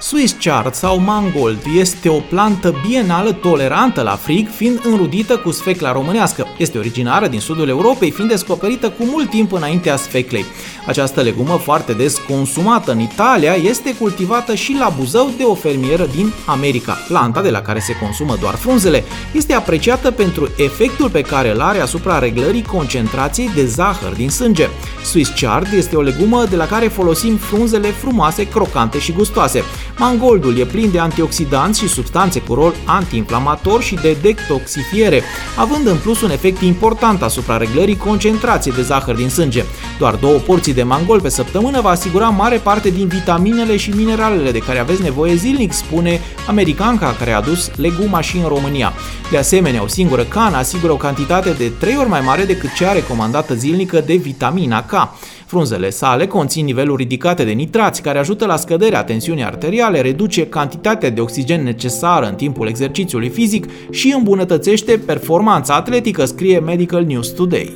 Swiss chard sau mangold este o plantă bienală tolerantă la frig, fiind înrudită cu sfecla românească. Este originară din sudul Europei, fiind descoperită cu mult timp înaintea sfeclei. Această legumă foarte des consumată în Italia este cultivată și la Buzău de o fermieră din America. Planta, de la care se consumă doar frunzele, este apreciată pentru efectul pe care îl are asupra reglării concentrației de zahăr din sânge. Swiss chard este o legumă de la care folosim frunzele frumoase, crocante și gustoase. Mangoldul e plin de antioxidanți și substanțe cu rol antiinflamator și de detoxifiere, având în plus un efect important asupra reglării concentrației de zahăr din sânge. Doar două porții de mangol pe săptămână va asigura mare parte din vitaminele și mineralele de care aveți nevoie zilnic, spune americanca care a adus leguma și în România. De asemenea, o singură cană asigură o cantitate de 3 ori mai mare decât cea recomandată zilnică de vitamina K. Frunzele sale conțin niveluri ridicate de nitrați care ajută la scăderea tensiunii arteriale, reduce cantitatea de oxigen necesară în timpul exercițiului fizic și îmbunătățește performanța atletică, scrie Medical News Today.